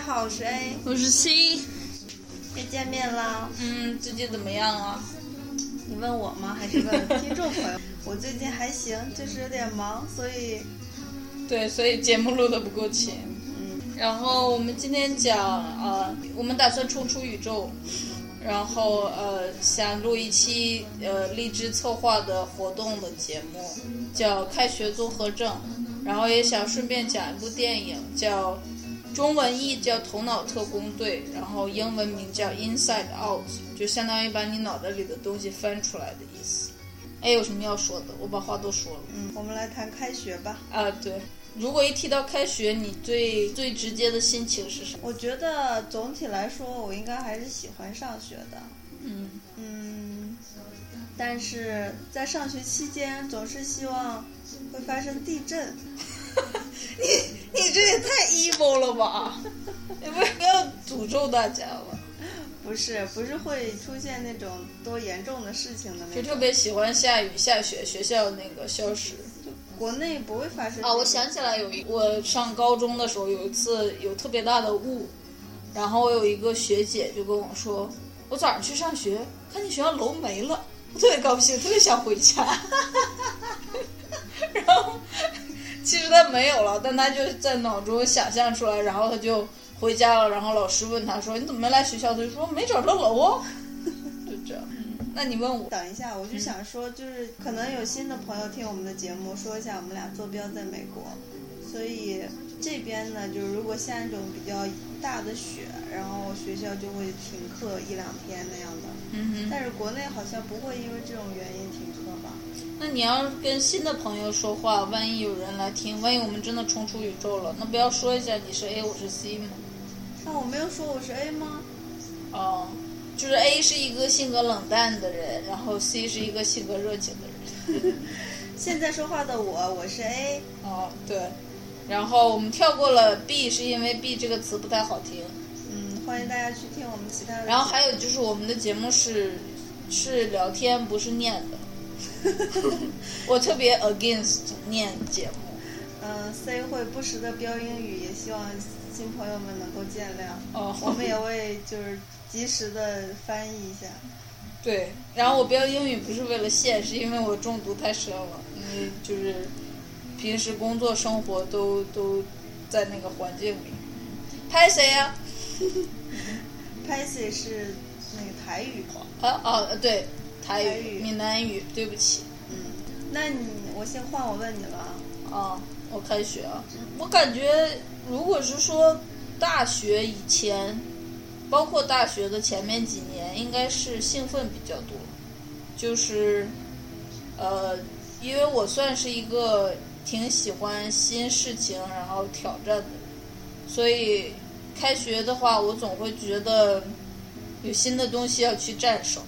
家好，我是 A，我是 C，又见面了。嗯，最近怎么样啊？你问我吗？还是问听众朋友？我最近还行，就是有点忙，所以对，所以节目录的不够勤。嗯，然后我们今天讲呃，我们打算冲出宇宙，然后呃，想录一期呃励志策划的活动的节目，叫开学综合症，然后也想顺便讲一部电影，叫中文译叫《头脑特工队》，然后英文名叫《Inside Out》，就相当于把你脑袋里的东西翻出来的意思。哎，有什么要说的？我把话都说了。嗯，我们来谈开学吧。啊，对，如果一提到开学，你最最直接的心情是什么？我觉得总体来说，我应该还是喜欢上学的。嗯嗯，但是在上学期间，总是希望会发生地震。你你这也太 evil 了吧！你不不要诅咒大家了。不是，不是会出现那种多严重的事情的那种。就特别喜欢下雨下雪，学校那个消失。国内不会发生啊！我想起来有一，我上高中的时候有一次有特别大的雾，然后我有一个学姐就跟我说，我早上去上学，看见学校楼没了，我特别高兴，特别想回家。然后其实他没有了，但他就在脑中想象出来，然后他就回家了。然后老师问他说：“你怎么没来学校？”他就说：“没找着楼啊。”就这样。那你问我，等一下，我就想说，就是可能有新的朋友听我们的节目，说一下我们俩坐标在美国，所以这边呢，就是如果下那种比较大的雪，然后学校就会停课一两天那样的。嗯哼。但是国内好像不会因为这种原因停课吧？那你要跟新的朋友说话，万一有人来听，万一我们真的冲出宇宙了，那不要说一下你是 A，我是 C 吗？那我没有说我是 A 吗？哦，就是 A 是一个性格冷淡的人，然后 C 是一个性格热情的人。现在说话的我，我是 A。哦，对。然后我们跳过了 B，是因为 B 这个词不太好听。嗯，欢迎大家去听我们其他的。然后还有就是我们的节目是是聊天，不是念的。我特别 against 念节目。嗯，C 会不时的飙英语，也希望新朋友们能够见谅。哦，我们也会就是及时的翻译一下。对，然后我飙英语不是为了现，是因为我中毒太深了，因为就是平时工作生活都都在那个环境里。拍谁呀？拍谁是那个台语话。啊啊对。台语、闽南语，对不起。嗯，那你我先换我问你了。啊，我开学啊。我感觉，如果是说大学以前，包括大学的前面几年，应该是兴奋比较多。就是，呃，因为我算是一个挺喜欢新事情然后挑战的人，所以开学的话，我总会觉得有新的东西要去战胜。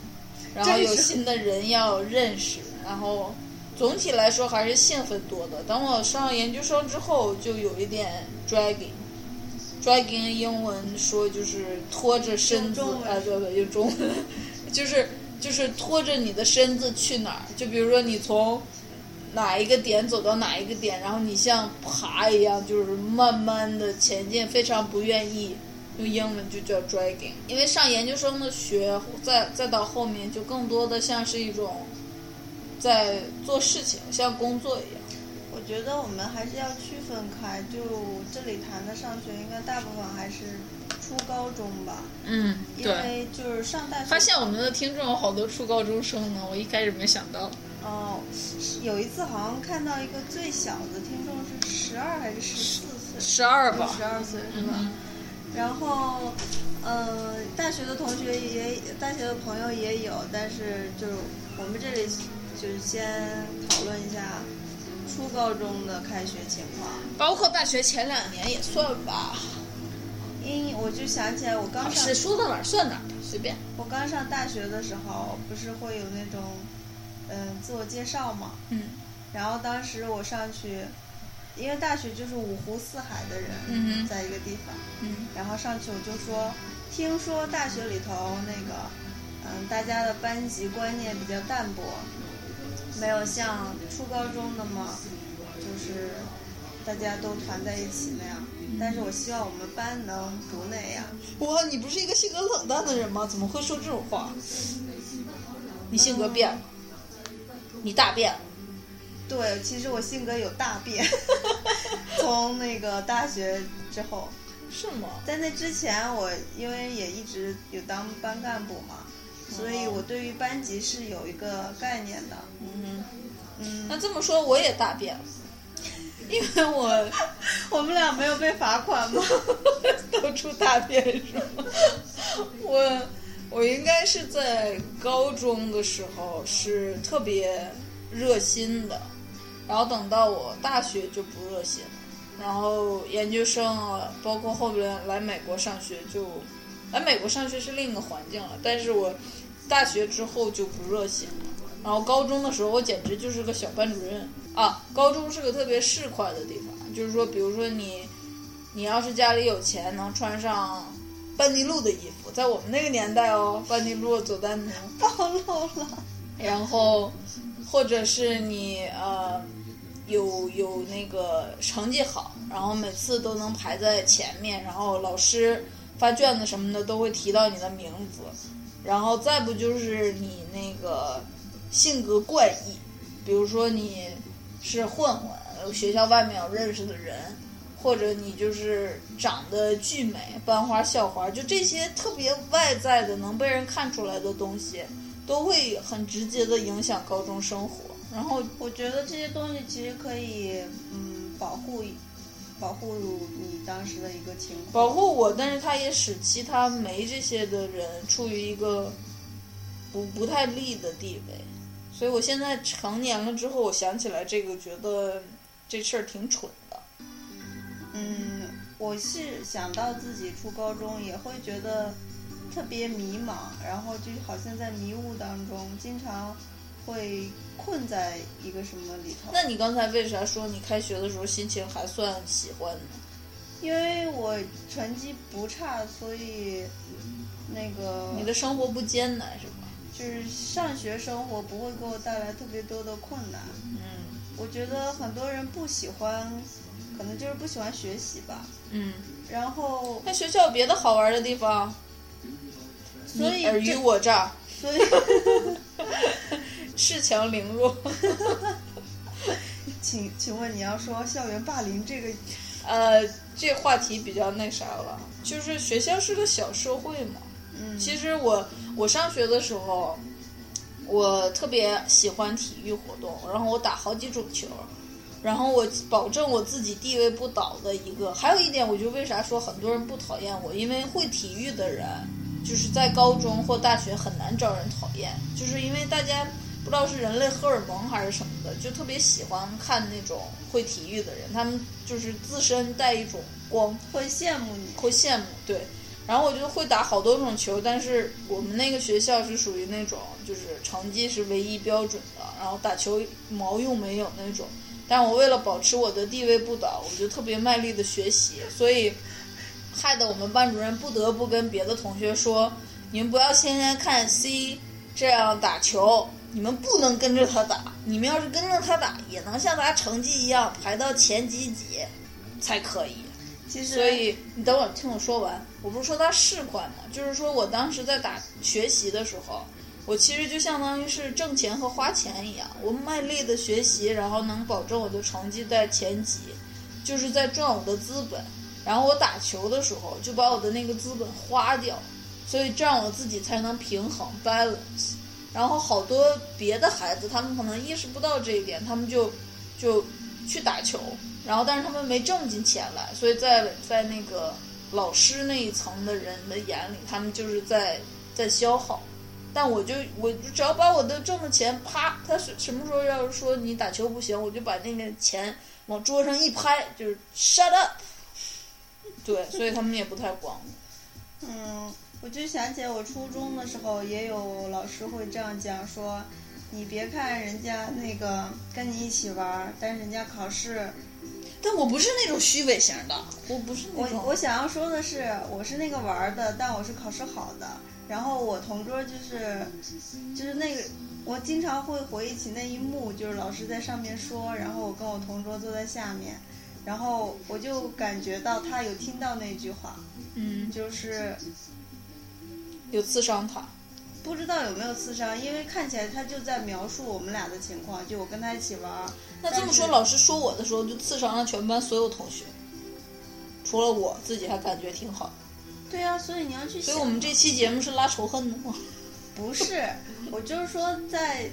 然后有新的人要认识，然后总体来说还是兴奋多的。等我上研究生之后，就有一点 dragging，dragging 英文说就是拖着身子，啊，对对，用中文，就是就是拖着你的身子去哪儿？就比如说你从哪一个点走到哪一个点，然后你像爬一样，就是慢慢的前进，非常不愿意。用英文就叫 dragging，因为上研究生的学，再再到后面就更多的像是一种在做事情，像工作一样。我觉得我们还是要区分开，就这里谈的上学，应该大部分还是初高中吧。嗯，因为就是上大学。发现我们的听众有好多初高中生呢，我一开始没想到。哦，有一次好像看到一个最小的听众是十二还是十四岁？十二吧。十二岁是吧？然后，嗯，大学的同学也，大学的朋友也有，但是就是我们这里就是先讨论一下初高中的开学情况，包括大学前两年也算吧。因我就想起来，我刚上是说到哪儿算哪儿，随便。我刚上大学的时候，不是会有那种嗯自我介绍嘛？嗯。然后当时我上去。因为大学就是五湖四海的人在一个地方，然后上去我就说，听说大学里头那个，嗯，大家的班级观念比较淡薄，没有像初高中那么，就是大家都团在一起那样。但是我希望我们班能不那样。哇，你不是一个性格冷淡的人吗？怎么会说这种话？你性格变了，你大变了。对，其实我性格有大变，从那个大学之后。是吗？在那之前，我因为也一直有当班干部嘛，所以我对于班级是有一个概念的。嗯嗯。那这么说，我也大变了，因为我 我们俩没有被罚款吗？都出大便是吗？我我应该是在高中的时候是特别热心的，然后等到我大学就不热心了。然后研究生啊，包括后边来美国上学，就来美国上学是另一个环境了。但是我大学之后就不热心了。然后高中的时候，我简直就是个小班主任啊！高中是个特别市侩的地方，就是说，比如说你，你要是家里有钱，能穿上班尼路的衣服，在我们那个年代哦，班尼路、佐丹奴暴露了。然后，或者是你呃。有有那个成绩好，然后每次都能排在前面，然后老师发卷子什么的都会提到你的名字，然后再不就是你那个性格怪异，比如说你是混混，学校外面有认识的人，或者你就是长得巨美，班花校花，就这些特别外在的能被人看出来的东西，都会很直接的影响高中生活。然后我觉得这些东西其实可以，嗯，保护，保护你当时的一个情况。保护我，但是他也使其他没这些的人处于一个不不太利的地位。所以我现在成年了之后，我想起来这个，觉得这事儿挺蠢的。嗯，我是想到自己初高中也会觉得特别迷茫，然后就好像在迷雾当中，经常。会困在一个什么里头？那你刚才为啥说你开学的时候心情还算喜欢呢？因为我成绩不差，所以那个你的生活不艰难是吧？就是上学生活不会给我带来特别多的困难。嗯，我觉得很多人不喜欢，可能就是不喜欢学习吧。嗯，然后那学校有别的好玩的地方，所以尔虞我诈，所以。恃强凌弱，请请问你要说校园霸凌这个，呃，这话题比较那啥了，就是学校是个小社会嘛。嗯，其实我我上学的时候，我特别喜欢体育活动，然后我打好几种球，然后我保证我自己地位不倒的一个。还有一点，我就为啥说很多人不讨厌我，因为会体育的人，就是在高中或大学很难招人讨厌，就是因为大家。不知道是人类荷尔蒙还是什么的，就特别喜欢看那种会体育的人，他们就是自身带一种光，会羡慕你，会羡慕。对，然后我就会打好多种球，但是我们那个学校是属于那种就是成绩是唯一标准的，然后打球毛用没有那种。但我为了保持我的地位不倒，我就特别卖力的学习，所以害得我们班主任不得不跟别的同学说：“你们不要天天看 C 这样打球。”你们不能跟着他打，你们要是跟着他打，也能像他成绩一样排到前几几，才可以。其实，所以你等会听我说完。我不是说他市侩吗？就是说我当时在打学习的时候，我其实就相当于是挣钱和花钱一样，我卖力的学习，然后能保证我的成绩在前几，就是在赚我的资本。然后我打球的时候，就把我的那个资本花掉，所以这样我自己才能平衡 balance。然后好多别的孩子，他们可能意识不到这一点，他们就就去打球，然后但是他们没挣进钱来，所以在在那个老师那一层的人的眼里，他们就是在在消耗。但我就我只要把我的挣的钱啪，他是什么时候要是说你打球不行，我就把那个钱往桌上一拍，就是 shut up。对，所以他们也不太管。嗯。我就想起我初中的时候，也有老师会这样讲说：“你别看人家那个跟你一起玩，但是人家考试……但我不是那种虚伪型的，我不是那种。我我想要说的是，我是那个玩的，但我是考试好的。然后我同桌就是，就是那个，我经常会回忆起那一幕，就是老师在上面说，然后我跟我同桌坐在下面，然后我就感觉到他有听到那句话，嗯，就是有刺伤他，不知道有没有刺伤，因为看起来他就在描述我们俩的情况，就我跟他一起玩。那这么说，老师说我的时候就刺伤了全班所有同学，除了我自己还感觉挺好。对呀，所以你要去。所以我们这期节目是拉仇恨的吗？不是，我就是说，在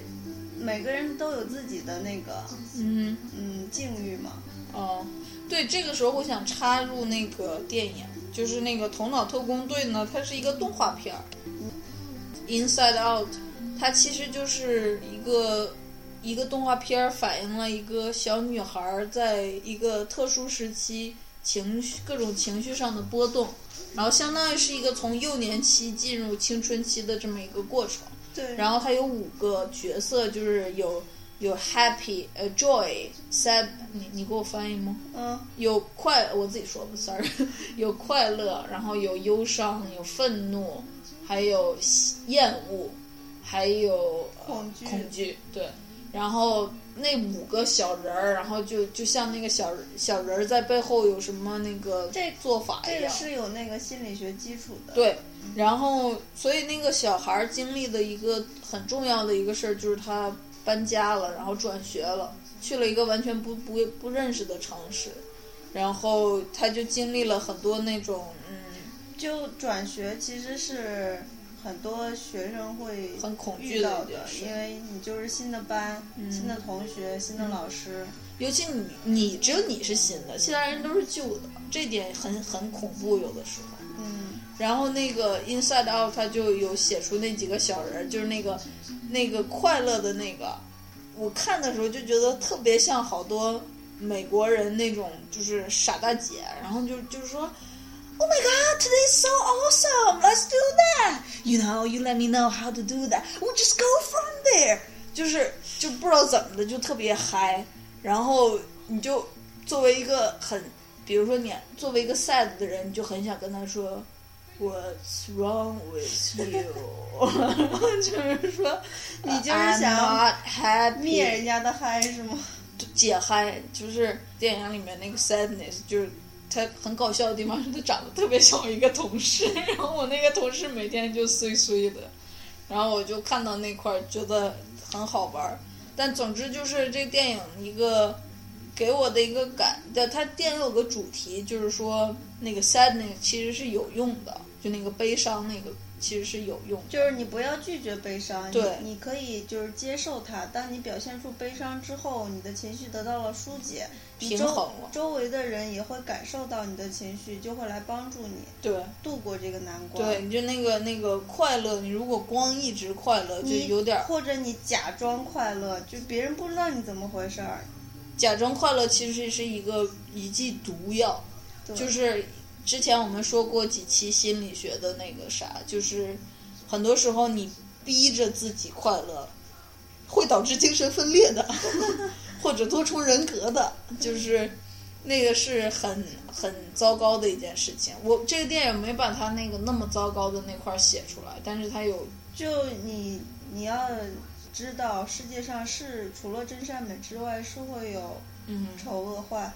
每个人都有自己的那个，嗯嗯，境遇嘛。哦，对，这个时候我想插入那个电影，就是那个《头脑特工队》呢，它是一个动画片儿，《Inside Out》，它其实就是一个一个动画片儿，反映了一个小女孩在一个特殊时期情绪各种情绪上的波动，然后相当于是一个从幼年期进入青春期的这么一个过程。对。然后它有五个角色，就是有。有 happy，呃，joy，sad，你你给我翻译吗？嗯。有快，我自己说吧，sorry。有快乐，然后有忧伤，有愤怒，还有厌恶，还有恐惧。恐惧，对。然后那五个小人儿，然后就就像那个小小人儿在背后有什么那个这做法一样。这个是有那个心理学基础的。对。然后，所以那个小孩儿经历的一个很重要的一个事儿就是他。搬家了，然后转学了，去了一个完全不不不认识的城市，然后他就经历了很多那种嗯，就转学其实是很多学生会很恐惧到的，因为你就是新的班、新的同学、新的老师，尤其你你只有你是新的，其他人都是旧的，这点很很恐怖，有的时候。嗯，然后那个 Inside Out 他就有写出那几个小人，就是那个。那个快乐的那个，我看的时候就觉得特别像好多美国人那种，就是傻大姐，然后就就是说，Oh my God, today is so awesome, let's do that. You know, you let me know how to do that. We just go from there. 就是就不知道怎么的就特别嗨，然后你就作为一个很，比如说你作为一个 sad 的人，你就很想跟他说。What's wrong with you？就是说，你就是想灭人家的嗨是吗？解嗨，就是电影里面那个 sadness，就是他很搞笑的地方是他长得特别像我一个同事，然后我那个同事每天就碎碎的，然后我就看到那块儿觉得很好玩儿。但总之就是这电影一个给我的一个感，它电影有个主题就是说那个 sadness 其实是有用的。就那个悲伤，那个其实是有用。就是你不要拒绝悲伤，对，你可以就是接受它。当你表现出悲伤之后，你的情绪得到了疏解，平衡了，周围的人也会感受到你的情绪，就会来帮助你，对，度过这个难关。对，你就那个那个快乐，你如果光一直快乐，就有点，或者你假装快乐，就别人不知道你怎么回事儿。假装快乐其实是一个一剂毒药，就是。之前我们说过几期心理学的那个啥，就是很多时候你逼着自己快乐，会导致精神分裂的，或者多重人格的，就是那个是很很糟糕的一件事情。我这个电影没把他那个那么糟糕的那块写出来，但是他有。就你你要知道，世界上是除了真善美之外，是会有嗯丑恶坏。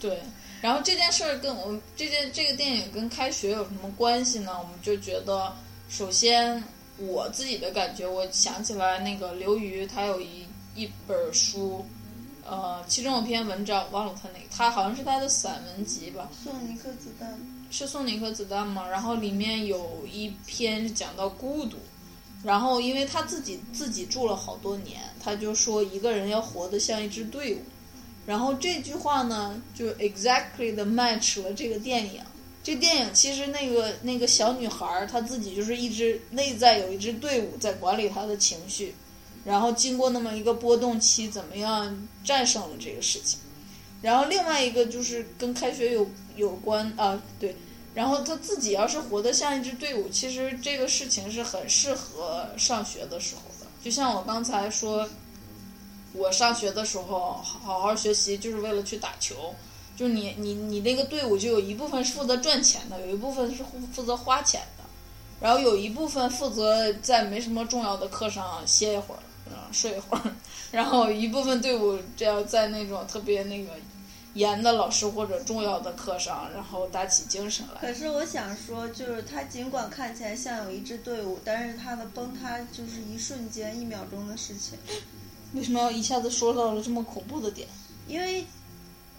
对。然后这件事儿跟我们这件这个电影跟开学有什么关系呢？我们就觉得，首先我自己的感觉，我想起来那个刘瑜他有一一本书，呃，其中有篇文章忘了他那个，他好像是他的散文集吧。送你一颗子弹。是送你一颗子弹吗？然后里面有一篇是讲到孤独，然后因为他自己自己住了好多年，他就说一个人要活得像一支队伍。然后这句话呢，就 exactly 的 match 了这个电影。这电影其实那个那个小女孩儿，她自己就是一支内在有一支队伍在管理她的情绪，然后经过那么一个波动期，怎么样战胜了这个事情。然后另外一个就是跟开学有有关啊，对。然后她自己要是活得像一支队伍，其实这个事情是很适合上学的时候的。就像我刚才说。我上学的时候，好好学习就是为了去打球。就你你你那个队伍就有一部分是负责赚钱的，有一部分是负责花钱的，然后有一部分负责在没什么重要的课上歇一会儿，嗯，睡一会儿，然后一部分队伍这样在那种特别那个严的老师或者重要的课上，然后打起精神来。可是我想说，就是他尽管看起来像有一支队伍，但是他的崩塌就是一瞬间、一秒钟的事情。为什么要一下子说到了这么恐怖的点？因为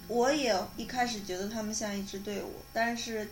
我也一开始觉得他们像一支队伍，但是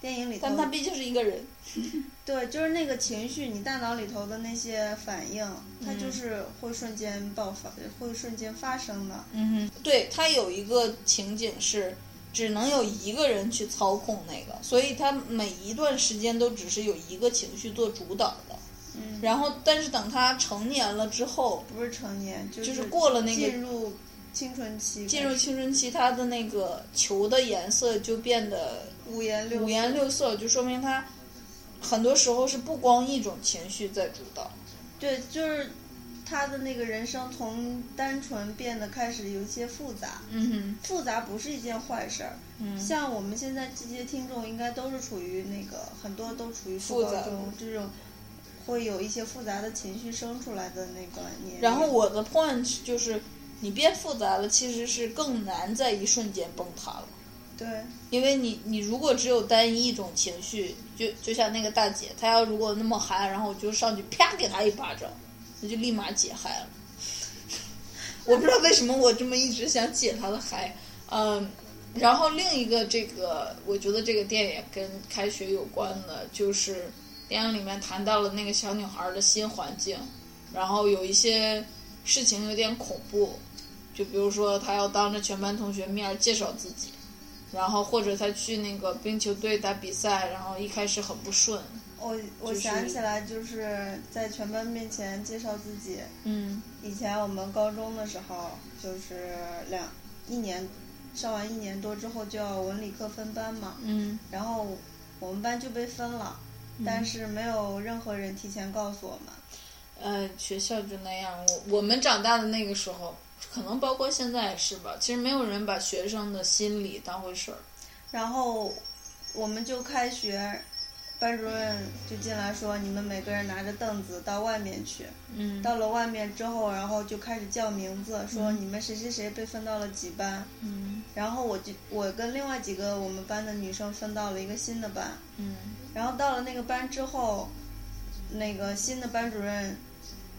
电影里头，但他毕竟是一个人。对，就是那个情绪，你大脑里头的那些反应，它就是会瞬间爆发，会瞬间发生的。嗯哼，对，他有一个情景是只能有一个人去操控那个，所以他每一段时间都只是有一个情绪做主导的。嗯，然后，但是等他成年了之后，不是成年，就是过了那个进入青春期，进入青春期，他的那个球的颜色就变得五颜六五颜六色，就说明他。很多时候是不光一种情绪在主导，对，就是他的那个人生从单纯变得开始有一些复杂。嗯哼，复杂不是一件坏事儿。嗯，像我们现在这些听众应该都是处于那个很多都处于复杂中，这种会有一些复杂的情绪生出来的那个你。然后我的 point 就是，你变复杂了，其实是更难在一瞬间崩塌了。对，因为你你如果只有单一一种情绪，就就像那个大姐，她要如果那么嗨，然后我就上去啪给她一巴掌，那就立马解嗨了。我不知道为什么我这么一直想解她的嗨，嗯，然后另一个这个，我觉得这个电影跟开学有关的，就是电影里面谈到了那个小女孩的新环境，然后有一些事情有点恐怖，就比如说她要当着全班同学面介绍自己。然后或者她去那个冰球队打比赛，然后一开始很不顺。我我想起来，就是在全班面前介绍自己。嗯。以前我们高中的时候，就是两一年上完一年多之后就要文理科分班嘛。嗯。然后我们班就被分了，但是没有任何人提前告诉我们。呃，学校就那样。我我们长大的那个时候。可能包括现在也是吧，其实没有人把学生的心理当回事儿。然后我们就开学，班主任就进来说：“你们每个人拿着凳子到外面去。”嗯。到了外面之后，然后就开始叫名字，说：“你们谁谁谁被分到了几班？”嗯。然后我就我跟另外几个我们班的女生分到了一个新的班。嗯。然后到了那个班之后，那个新的班主任。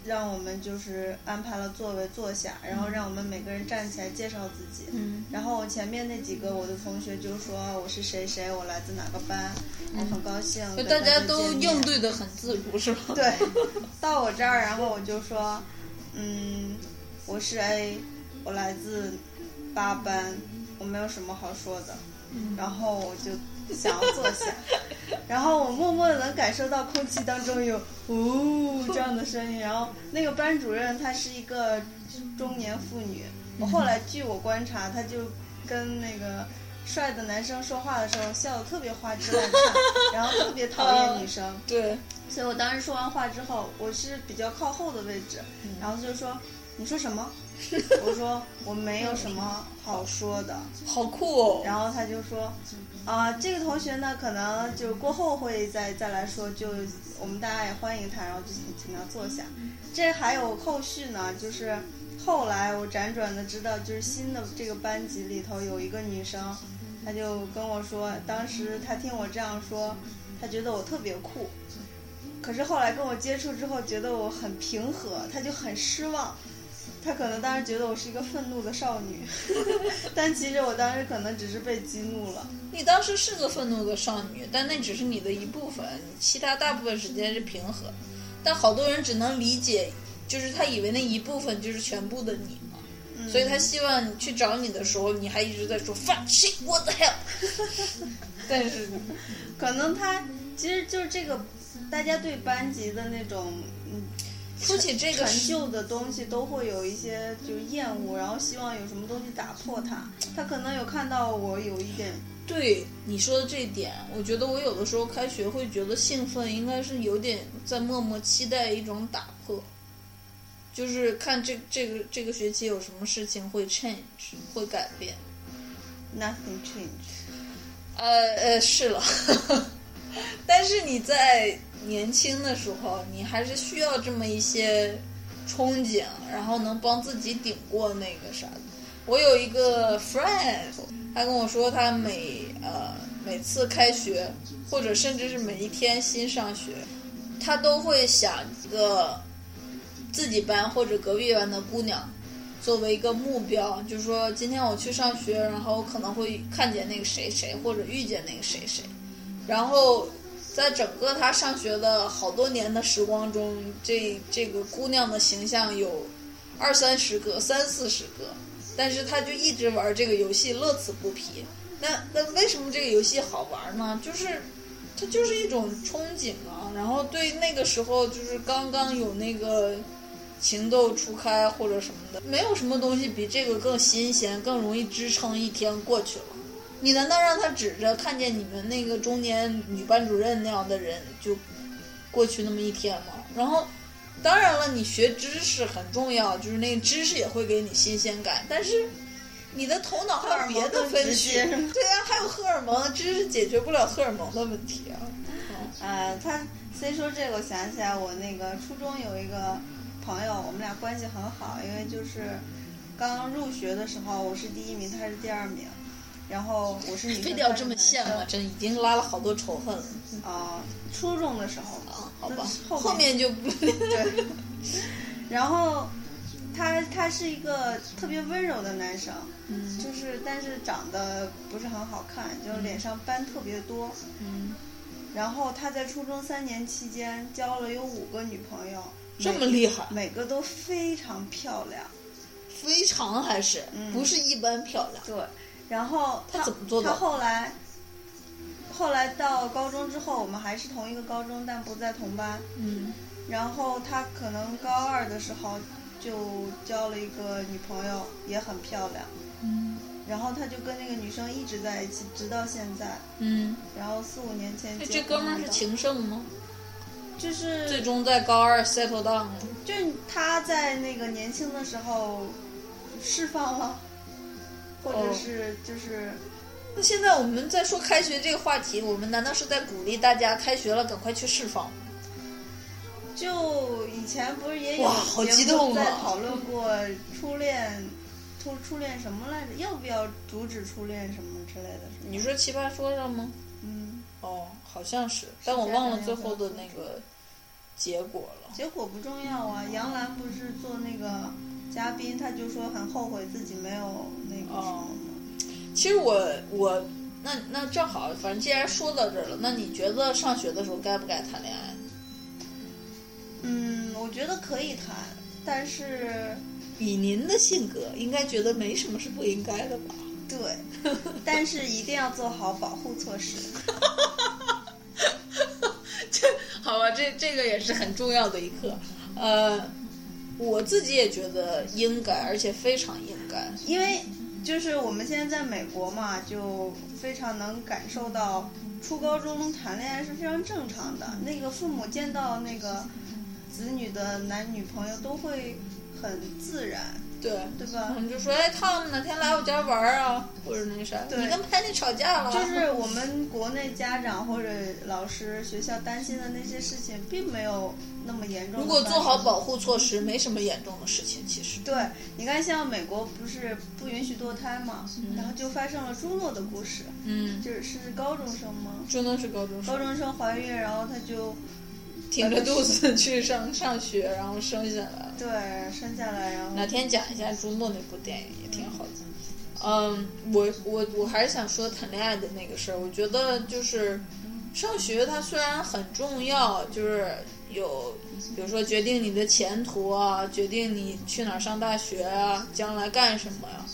让我们就是安排了座位坐下，然后让我们每个人站起来介绍自己。嗯。然后我前面那几个我的同学就说我是谁谁，我来自哪个班，我很高兴。就大家都应对的很自如，是吧？对。到我这儿，然后我就说，嗯，我是 A，我来自八班，我没有什么好说的。嗯。然后我就。想要坐下，然后我默默的能感受到空气当中有呜 这样的声音。然后那个班主任她是一个中年妇女，我后来据我观察，她就跟那个帅的男生说话的时候笑得特别花枝乱颤，然后特别讨厌女生。对，所以我当时说完话之后，我是比较靠后的位置，然后就说你说什么？我说我没有什么好说的，好酷哦。然后他就说，啊，这个同学呢，可能就过后会再再来说，就我们大家也欢迎他，然后就请请他坐下。这还有后续呢，就是后来我辗转的知道，就是新的这个班级里头有一个女生，她就跟我说，当时她听我这样说，她觉得我特别酷，可是后来跟我接触之后，觉得我很平和，她就很失望。他可能当时觉得我是一个愤怒的少女，但其实我当时可能只是被激怒了。你当时是个愤怒的少女，但那只是你的一部分，其他大部分时间是平和。但好多人只能理解，就是他以为那一部分就是全部的你嘛，所以他希望你去找你的时候，你还一直在说 fuck shit，what the hell。但是，可能他其实就是这个，大家对班级的那种嗯。说起这个陈旧的东西，都会有一些就是厌恶，然后希望有什么东西打破它。他可能有看到我有一点。对你说的这一点，我觉得我有的时候开学会觉得兴奋，应该是有点在默默期待一种打破，就是看这这个这个学期有什么事情会 change 会改变。Nothing change。呃呃，是了，但是你在。年轻的时候，你还是需要这么一些憧憬，然后能帮自己顶过那个啥。我有一个 friend，他跟我说，他每呃每次开学，或者甚至是每一天新上学，他都会想一个自己班或者隔壁班的姑娘作为一个目标，就是说今天我去上学，然后可能会看见那个谁谁，或者遇见那个谁谁，然后在整个他上学的好多年的时光中，这这个姑娘的形象有二三十个、三四十个。但是他就一直玩这个游戏，乐此不疲。那那为什么这个游戏好玩呢？就是，它就是一种憧憬啊。然后对那个时候，就是刚刚有那个情窦初开或者什么的，没有什么东西比这个更新鲜，更容易支撑一天过去了。你难道让他指着看见你们那个中年女班主任那样的人就过去那么一天吗？然后。当然了，你学知识很重要，就是那个知识也会给你新鲜感。但是，你的头脑还有别的分析，对啊，还有荷尔蒙，知识解决不了荷尔蒙的问题啊。呃，他虽说这个，我想起来我那个初中有一个朋友，我们俩关系很好，因为就是刚入学的时候，我是第一名，他是第二名。然后我是你非得要这么羡慕，真已经拉了好多仇恨了。啊，初中的时候啊，好吧，后面就不 对。然后他他是一个特别温柔的男生，嗯，就是但是长得不是很好看，就是脸上斑特别多，嗯。然后他在初中三年期间交了有五个女朋友，这么厉害，每个都非常漂亮，非常还是不是一般漂亮，对。然后他怎么做他后来，后来到高中之后，我们还是同一个高中，但不在同班。嗯。然后他可能高二的时候就交了一个女朋友，也很漂亮。嗯。然后他就跟那个女生一直在一起，直到现在。嗯。然后四五年前。这哥们儿是情圣吗？就是最终在高二 settle down 了。就他在那个年轻的时候释放了。或者是就是，那现在我们在说开学这个话题，我们难道是在鼓励大家开学了赶快去释放？就以前不是也有节目在讨论过初恋，初初恋什么来着？要不要阻止初恋什么之类的？你说奇葩说上吗？嗯。哦，好像是，但我忘了最后的那个结果了。结果不重要啊，杨澜不是做那个。嘉宾他就说很后悔自己没有那个什么。其实我我那那正好，反正既然说到这儿了，那你觉得上学的时候该不该谈恋爱？嗯，我觉得可以谈，但是以您的性格，应该觉得没什么是不应该的吧？对，但是一定要做好保护措施。好吧，这这个也是很重要的一课，呃。我自己也觉得应该，而且非常应该，因为就是我们现在在美国嘛，就非常能感受到初高中谈恋爱是非常正常的。那个父母见到那个子女的男女朋友都会很自然。对对吧？你就说，哎，Tom 哪天来我家玩啊？或者那啥？你跟 Penny 吵架了？就是我们国内家长或者老师、学校担心的那些事情，并没有那么严重。如果做好保护措施，没什么严重的事情。其实，对，你看，像美国不是不允许堕胎嘛？然后就发生了朱诺的故事。嗯，就是是高中生吗？朱诺是高中生。高中生怀孕，然后他就。挺着肚子去上上学，然后生下来。对，生下来，然后哪天讲一下朱诺那部电影也挺好的。嗯，我我我还是想说谈恋爱的那个事儿。我觉得就是上学，它虽然很重要，就是有比如说决定你的前途啊，决定你去哪儿上大学啊，将来干什么呀。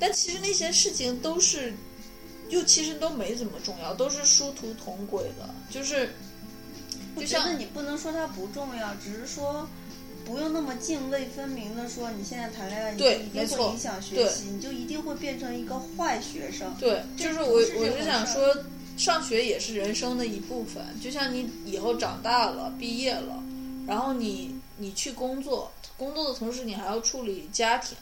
但其实那些事情都是，又其实都没怎么重要，都是殊途同归的，就是。我觉得你不能说它不重要，只是说不用那么泾渭分明的说，你现在谈恋爱，你就一定会影响学习，你就一定会变成一个坏学生。对，就是我，我是想说，上学也是人生的一部分。就像你以后长大了，毕业了，然后你你去工作，工作的同时你还要处理家庭，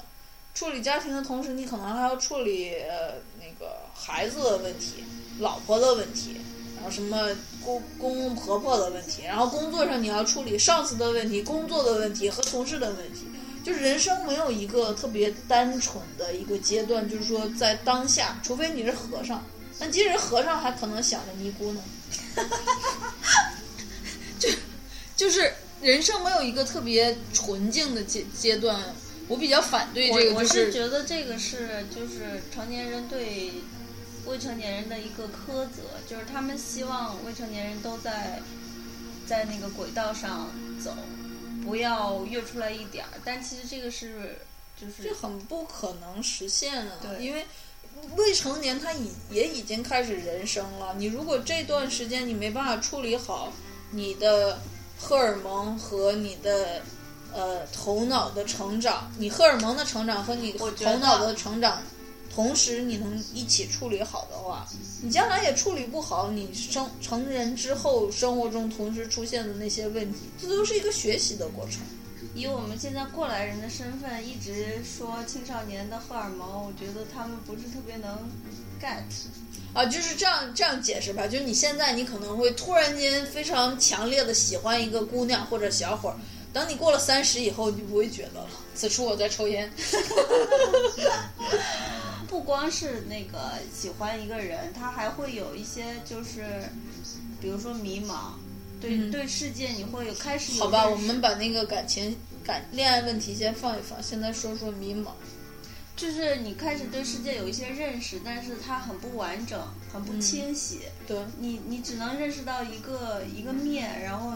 处理家庭的同时，你可能还要处理呃那个孩子的问题，老婆的问题。然后什么公公公婆婆的问题，然后工作上你要处理上司的问题、工作的问题和同事的问题，就是人生没有一个特别单纯的一个阶段，就是说在当下，除非你是和尚，但即使和尚还可能想着尼姑呢。就就是人生没有一个特别纯净的阶阶段，我比较反对这个。我是觉得这个是就是成年人对未成年人的一个苛责，就是他们希望未成年人都在在那个轨道上走。不要越出来一点儿，但其实这个是就是这很不可能实现啊，对，因为未成年他已也已经开始人生了。你如果这段时间你没办法处理好你的荷尔蒙和你的呃头脑的成长，你荷尔蒙的成长和你头脑的成长。同时，你能一起处理好的话，你将来也处理不好。你生成人之后，生活中同时出现的那些问题，这都是一个学习的过程。以我们现在过来人的身份，一直说青少年的荷尔蒙，我觉得他们不是特别能 get。啊，就是这样这样解释吧。就是你现在，你可能会突然间非常强烈的喜欢一个姑娘或者小伙儿。等你过了三十以后，你就不会觉得了。此处我在抽烟。不光是那个喜欢一个人，他还会有一些就是，比如说迷茫，对对世界你会有开始好吧，我们把那个感情感恋爱问题先放一放，现在说说迷茫。就是你开始对世界有一些认识，但是它很不完整，很不清晰。对，你你只能认识到一个一个面，然后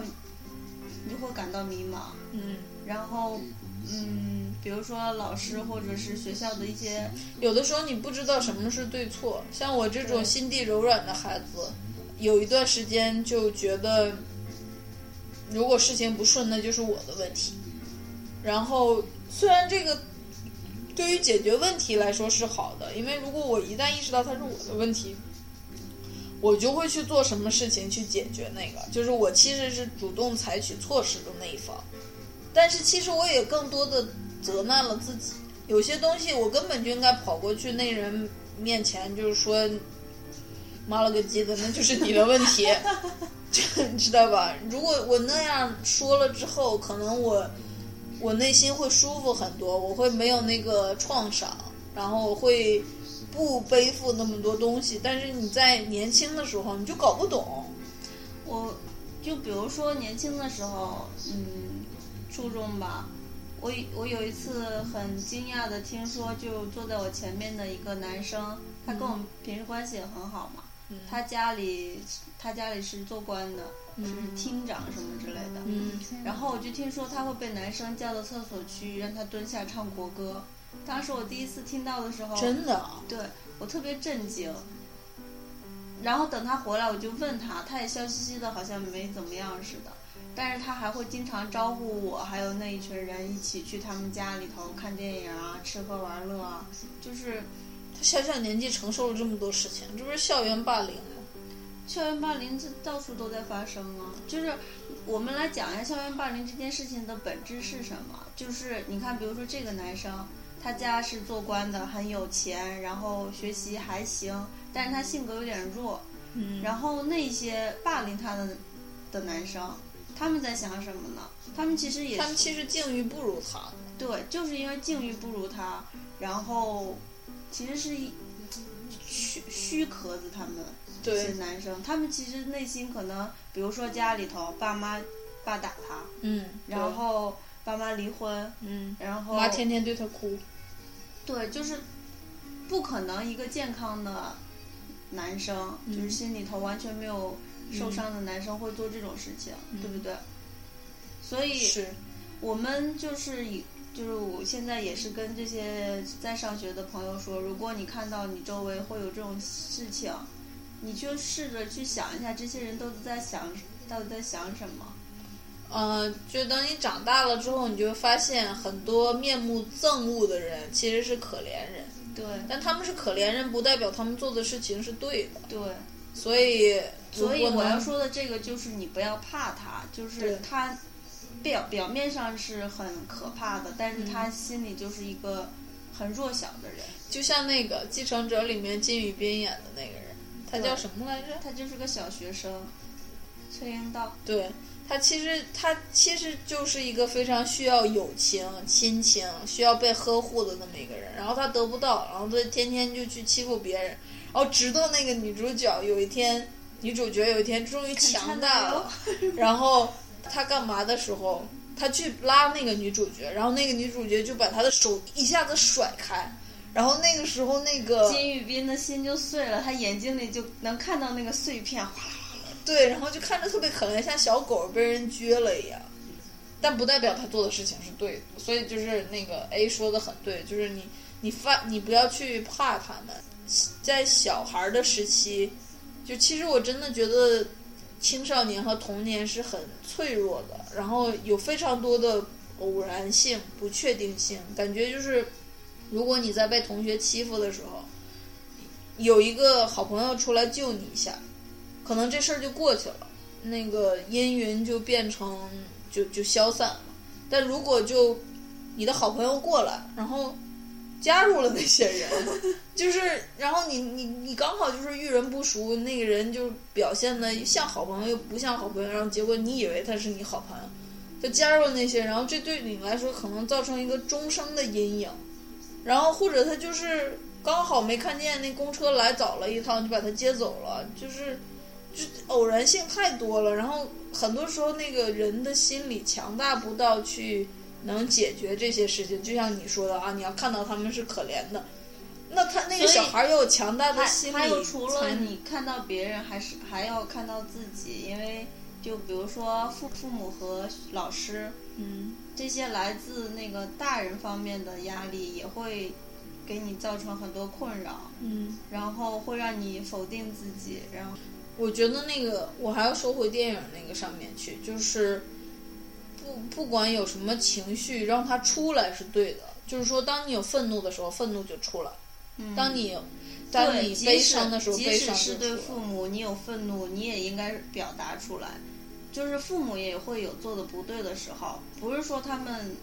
你会感到迷茫。嗯，然后。嗯，比如说老师或者是学校的一些，有的时候你不知道什么是对错。像我这种心地柔软的孩子，有一段时间就觉得，如果事情不顺，那就是我的问题。然后虽然这个对于解决问题来说是好的，因为如果我一旦意识到它是我的问题，我就会去做什么事情去解决那个。就是我其实是主动采取措施的那一方。但是其实我也更多的责难了自己，有些东西我根本就应该跑过去那人面前，就是说，妈了个鸡的，那就是你的问题，你知道吧？如果我那样说了之后，可能我我内心会舒服很多，我会没有那个创伤，然后我会不背负那么多东西。但是你在年轻的时候，你就搞不懂。我就比如说年轻的时候，嗯。初中吧，我我有一次很惊讶的听说，就坐在我前面的一个男生，他跟我们平时关系也很好嘛，他家里他家里是做官的，是厅长什么之类的，然后我就听说他会被男生叫到厕所去，让他蹲下唱国歌，当时我第一次听到的时候，真的，对我特别震惊，然后等他回来，我就问他，他也笑嘻嘻的，好像没怎么样似的。但是他还会经常招呼我，还有那一群人一起去他们家里头看电影啊，吃喝玩乐啊。就是他小小年纪承受了这么多事情，这不是校园霸凌吗？校园霸凌这到处都在发生啊。就是我们来讲一下校园霸凌这件事情的本质是什么？就是你看，比如说这个男生，他家是做官的，很有钱，然后学习还行，但是他性格有点弱。嗯。然后那些霸凌他的的男生。他们在想什么呢？他们其实也，他们其实境遇不如他。对，就是因为境遇不如他，然后其实是一虚虚壳子。他们这些男生，他们其实内心可能，比如说家里头爸妈爸打他，嗯，然后爸妈离婚，嗯，然后妈天天对他哭。对，就是不可能一个健康的男生，就是心里头完全没有。受伤的男生会做这种事情，对不对？所以，我们就是以，就是我现在也是跟这些在上学的朋友说，如果你看到你周围会有这种事情，你就试着去想一下，这些人都在想，到底在想什么？呃，就等你长大了之后，你就发现很多面目憎恶的人其实是可怜人。对。但他们是可怜人，不代表他们做的事情是对的。对。所以。所以我要说的这个就是你不要怕他，就是他表表面上是很可怕的，但是他心里就是一个很弱小的人。就像那个《继承者》里面金宇彬演的那个人，他叫什么来着？他就是个小学生，崔英道。对他其实他其实就是一个非常需要友情、亲情、需要被呵护的那么一个人，然后他得不到，然后他天天就去欺负别人，然后直到那个女主角有一天，女主角有一天终于强大了，然后他干嘛的时候，他去拉那个女主角，然后那个女主角就把她的手一下子甩开。然后那个时候，那个金宇彬的心就碎了，他眼睛里就能看到那个碎片，哗啦哗啦。对，然后就看着特别可怜，像小狗被人撅了一样。但不代表他做的事情是对的，所以就是那个 A 说的很对，就是你你发你不要去怕他们，在小孩的时期，就其实我真的觉得青少年和童年是很脆弱的，然后有非常多的偶然性、不确定性，感觉就是。如果你在被同学欺负的时候，有一个好朋友出来救你一下，可能这事儿就过去了，那个阴云就变成就就消散了。但如果就你的好朋友过来，然后加入了那些人，就是然后你你你刚好就是遇人不熟，那个人就表现的像好朋友又不像好朋友，然后结果你以为他是你好朋友，他加入了那些，然后这对你来说可能造成一个终生的阴影。然后或者他就是刚好没看见那公车来早了一趟，就把他接走了，就是，就偶然性太多了。然后很多时候那个人的心理强大不到去能解决这些事情。就像你说的啊，你要看到他们是可怜的，那他那个小孩又有强大的心理。他又除了你看到别人，还是还要看到自己，因为就比如说父父母和老师。嗯，这些来自那个大人方面的压力也会给你造成很多困扰。嗯，然后会让你否定自己。然后，我觉得那个我还要说回电影那个上面去，就是不不管有什么情绪，让它出来是对的。就是说，当你有愤怒的时候，愤怒就出来；当你当你悲伤的时候，悲伤即使是对父母，你有愤怒，你也应该表达出来。就是父母也会有做的不对的时候，不是说他们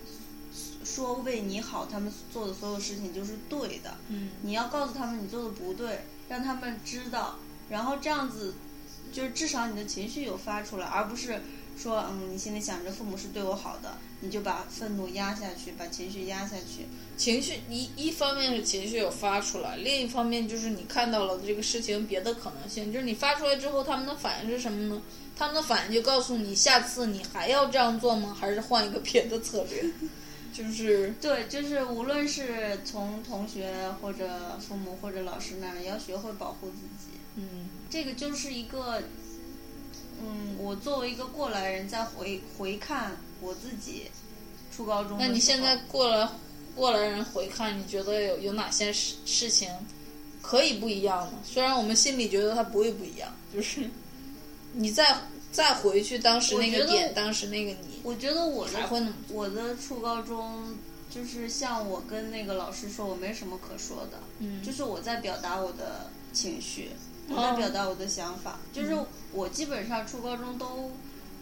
说为你好，他们做的所有事情就是对的。嗯，你要告诉他们你做的不对，让他们知道，然后这样子，就是至少你的情绪有发出来，而不是说，嗯，你心里想着父母是对我好的，你就把愤怒压下去，把情绪压下去。情绪一一方面是情绪有发出来，另一方面就是你看到了这个事情别的可能性，就是你发出来之后，他们的反应是什么呢？他们的反应就告诉你，下次你还要这样做吗？还是换一个别的策略？就是 对，就是无论是从同学或者父母或者老师那儿，也要学会保护自己。嗯，这个就是一个，嗯，我作为一个过来人，在回回看我自己初高中。那你现在过来过来人回看，你觉得有有哪些事事情可以不一样呢？虽然我们心里觉得它不会不一样，就是。你再再回去当时那个点，当时那个你，我觉得我的我的初高中就是像我跟那个老师说，我没什么可说的，嗯，就是我在表达我的情绪，我在表达我的想法，就是我基本上初高中都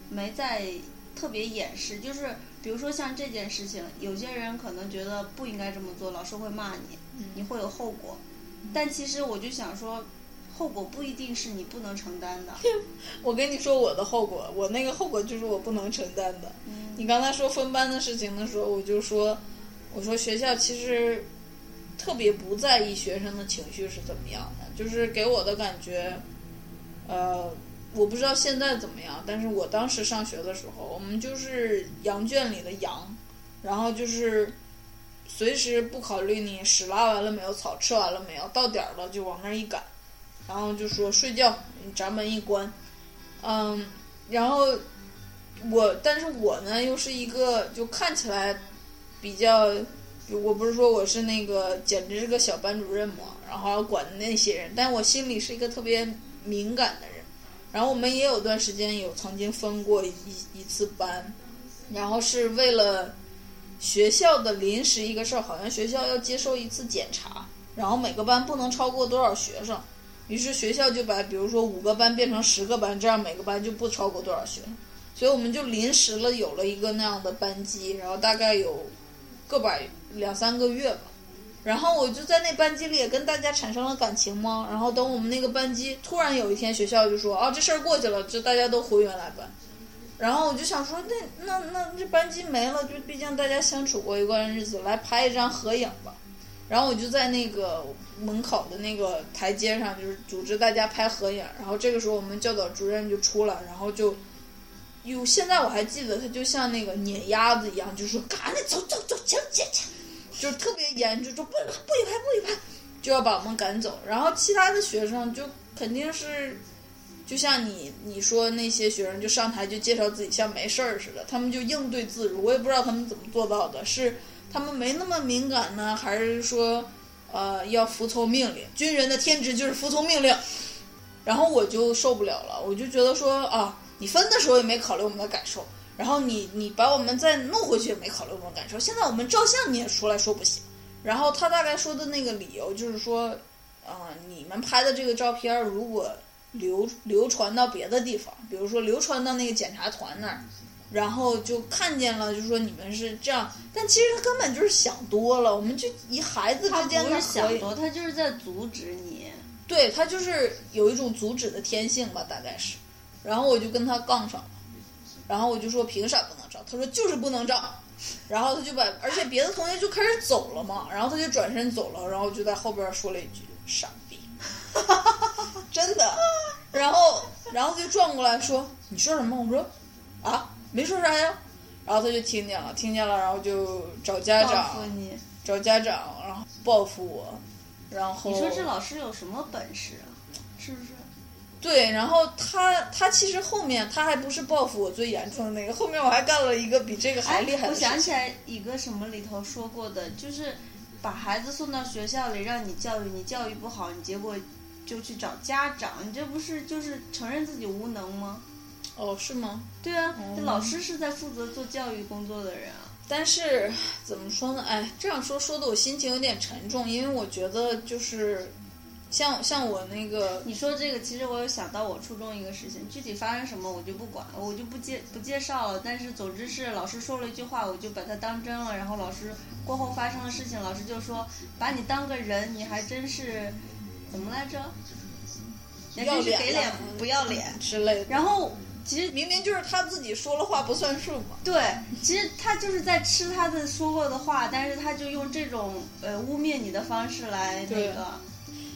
没在特别掩饰，就是比如说像这件事情，有些人可能觉得不应该这么做，老师会骂你，你会有后果，但其实我就想说。后果不一定是你不能承担的。我跟你说我的后果，我那个后果就是我不能承担的。你刚才说分班的事情的时候，我就说，我说学校其实特别不在意学生的情绪是怎么样的，就是给我的感觉，呃，我不知道现在怎么样，但是我当时上学的时候，我们就是羊圈里的羊，然后就是随时不考虑你屎拉完了没有，草吃完了没有，到点儿了就往那儿一赶。然后就说睡觉，你闸门一关，嗯，然后我，但是我呢又是一个就看起来比较，我不是说我是那个简直是个小班主任嘛，然后要管那些人，但我心里是一个特别敏感的人。然后我们也有段时间有曾经分过一一次班，然后是为了学校的临时一个事儿，好像学校要接受一次检查，然后每个班不能超过多少学生。于是学校就把，比如说五个班变成十个班，这样每个班就不超过多少学生，所以我们就临时了有了一个那样的班级，然后大概有个把两三个月吧，然后我就在那班级里也跟大家产生了感情嘛。然后等我们那个班级突然有一天学校就说啊这事儿过去了，就大家都回原来班。然后我就想说那那那这班级没了，就毕竟大家相处过一段日子，来拍一张合影吧。然后我就在那个门口的那个台阶上，就是组织大家拍合影。然后这个时候我们教导主任就出来，然后就。有，现在我还记得，他就像那个撵鸭子一样，就说：“赶紧走走走，前前前，就特别严，就说不不许拍不许拍，就要把我们赶走。然后其他的学生就肯定是，就像你你说那些学生就上台就介绍自己像没事儿似的，他们就应对自如。我也不知道他们怎么做到的，是他们没那么敏感呢，还是说呃要服从命令？军人的天职就是服从命令。然后我就受不了了，我就觉得说啊。你分的时候也没考虑我们的感受，然后你你把我们再弄回去也没考虑我们感受。现在我们照相你也出来说不行。然后他大概说的那个理由就是说，啊，你们拍的这个照片如果流流传到别的地方，比如说流传到那个检查团那儿，然后就看见了，就说你们是这样。但其实他根本就是想多了。我们就以孩子之间的想多，他就是在阻止你。对他就是有一种阻止的天性吧，大概是。然后我就跟他杠上了，然后我就说凭啥不能照？他说就是不能照，然后他就把，而且别的同学就开始走了嘛，然后他就转身走了，然后就在后边说了一句傻逼，真的，然后然后就转过来说你说什么？我说啊没说啥呀，然后他就听见了，听见了，然后就找家长，找家长，然后报复我，然后你说这老师有什么本事啊？是不是？对，然后他他其实后面他还不是报复我最严重的那个，后面我还干了一个比这个还厉害的事。我想起来一个什么里头说过的，就是把孩子送到学校里让你教育，你教育不好，你结果就去找家长，你这不是就是承认自己无能吗？哦，是吗？对啊，这老师是在负责做教育工作的人啊。但是怎么说呢？哎，这样说说的我心情有点沉重，因为我觉得就是。像像我那个，你说这个，其实我有想到我初中一个事情，具体发生什么我就不管，我就不介不介绍了。但是总之是老师说了一句话，我就把它当真了。然后老师过后发生的事情，老师就说把你当个人，你还真是怎么来着？你真是给脸不要脸之类的。然后其实明明就是他自己说了话不算数嘛。对，其实他就是在吃他的说过的话，但是他就用这种呃污蔑你的方式来那个。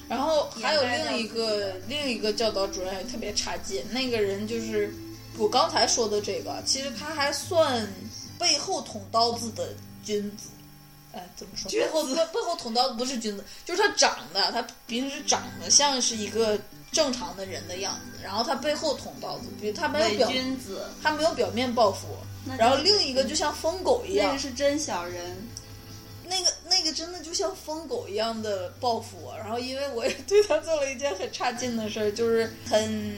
然后还有另一个另一个教导主任也特别差劲，那个人就是我刚才说的这个，其实他还算背后捅刀子的君子，哎，怎么说？背后背背后捅刀子不是君子，就是他长得，他平时长得像是一个正常的人的样子，然后他背后捅刀子，比如他没有表君子，他没有表面报复，然后另一个就像疯狗一样，那个是真小人。那个那个真的就像疯狗一样的报复我，然后因为我也对他做了一件很差劲的事儿，就是很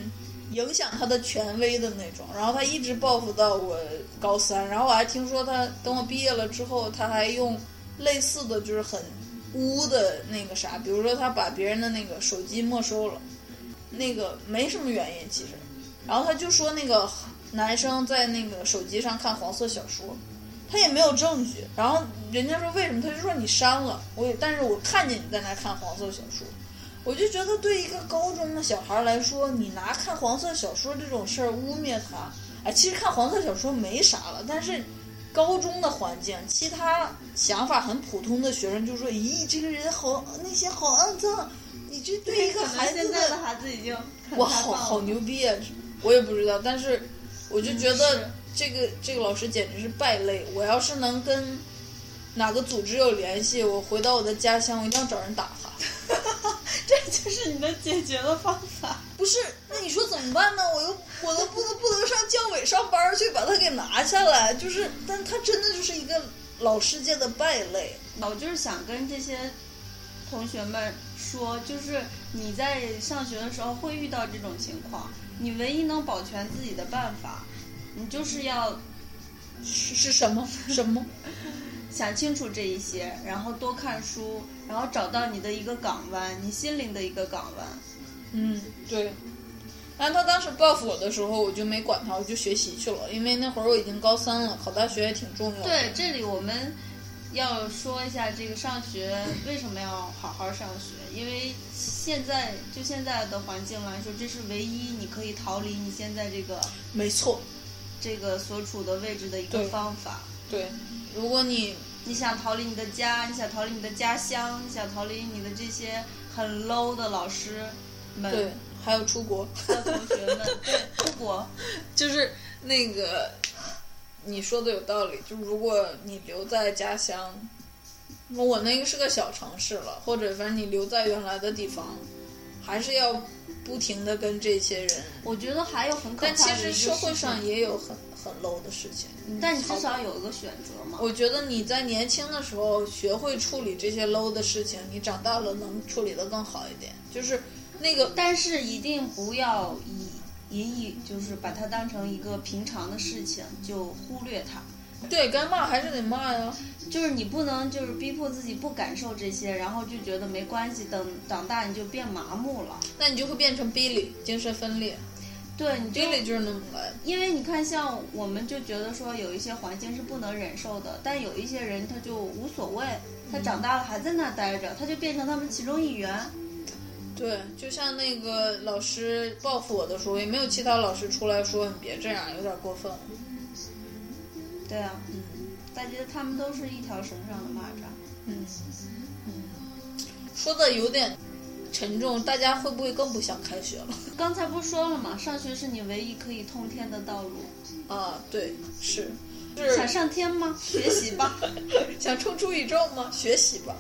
影响他的权威的那种，然后他一直报复到我高三，然后我还听说他等我毕业了之后，他还用类似的就是很污的那个啥，比如说他把别人的那个手机没收了，那个没什么原因其实，然后他就说那个男生在那个手机上看黄色小说。他也没有证据，然后人家说为什么，他就说你删了。我也，但是我看见你在那看黄色小说，我就觉得对一个高中的小孩来说，你拿看黄色小说这种事儿污蔑他，哎，其实看黄色小说没啥了，但是高中的环境，其他想法很普通的学生就说，咦，这个人好那些好肮脏，你这对一个孩子的孩子已经哇，好好牛逼啊，我也不知道，但是我就觉得。这个这个老师简直是败类！我要是能跟哪个组织有联系，我回到我的家乡，我一定要找人打他。这就是你的解决的方法？不是？那你说怎么办呢？我又我都不能不能上教委上班去把他给拿下来。就是，但他真的就是一个老师界的败类。我就是想跟这些同学们说，就是你在上学的时候会遇到这种情况，你唯一能保全自己的办法。你就是要是是什么 什么？想清楚这一些，然后多看书，然后找到你的一个港湾，你心灵的一个港湾。嗯，对。然后他当时报复我的时候，我就没管他，我就学习去了，因为那会儿我已经高三了，考大学也挺重要的。对，这里我们要说一下这个上学为什么要好好上学，因为现在就现在的环境来说，这是唯一你可以逃离你现在这个没错这个所处的位置的一个方法。对，如果你你想逃离你的家，你想逃离你的家乡，你想逃离你的这些很 low 的老师们，对，还有出国的同学们，对，出国就是那个。你说的有道理，就如果你留在家乡，我那个是个小城市了，或者反正你留在原来的地方，还是要不停的跟这些人。我觉得还有很可怕的。但其实社会上也有很很 low 的事情，但你至少有一个选择嘛。我觉得你在年轻的时候学会处理这些 low 的事情，你长大了能处理的更好一点。就是那个，但是一定不要以。引以就是把它当成一个平常的事情，就忽略它。对该骂还是得骂呀。就是你不能就是逼迫自己不感受这些，然后就觉得没关系。等长大你就变麻木了，那你就会变成 Billy，精神分裂。对，你 Billy 就是那么来。因为你看，像我们就觉得说有一些环境是不能忍受的，但有一些人他就无所谓，他长大了还在那待着，他就变成他们其中一员。对，就像那个老师报复我的时候，也没有其他老师出来说你别这样，有点过分。对啊，嗯，大家他们都是一条绳上的蚂蚱。嗯嗯，说的有点沉重，大家会不会更不想开学了？刚才不是说了吗？上学是你唯一可以通天的道路。啊，对，是。想上天吗？学习吧。想冲出宇宙吗？学习吧。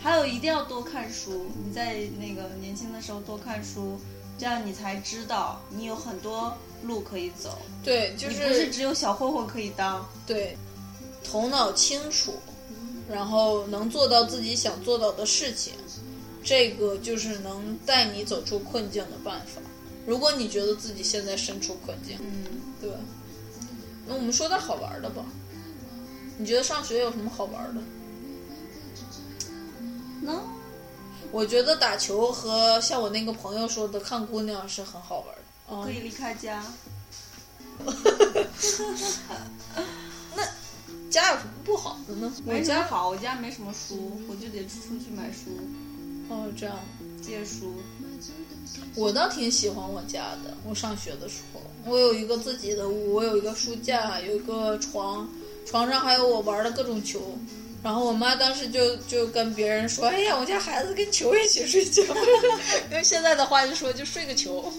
还有一定要多看书，你在那个年轻的时候多看书，这样你才知道你有很多路可以走。对，就是不是只有小混混可以当。对，头脑清楚，然后能做到自己想做到的事情，这个就是能带你走出困境的办法。如果你觉得自己现在身处困境，嗯，对。那我们说点好玩的吧。你觉得上学有什么好玩的？能，我觉得打球和像我那个朋友说的看姑娘是很好玩的，可以离开家。那家有什么不好的呢？我家好，我家没什么书，我就得出去买书。哦，这样借书。我倒挺喜欢我家的。我上学的时候，我有一个自己的屋，我有一个书架，有一个床，床上还有我玩的各种球。然后我妈当时就就跟别人说：“哎呀，我家孩子跟球一起睡觉。”用现在的话就说就睡个球。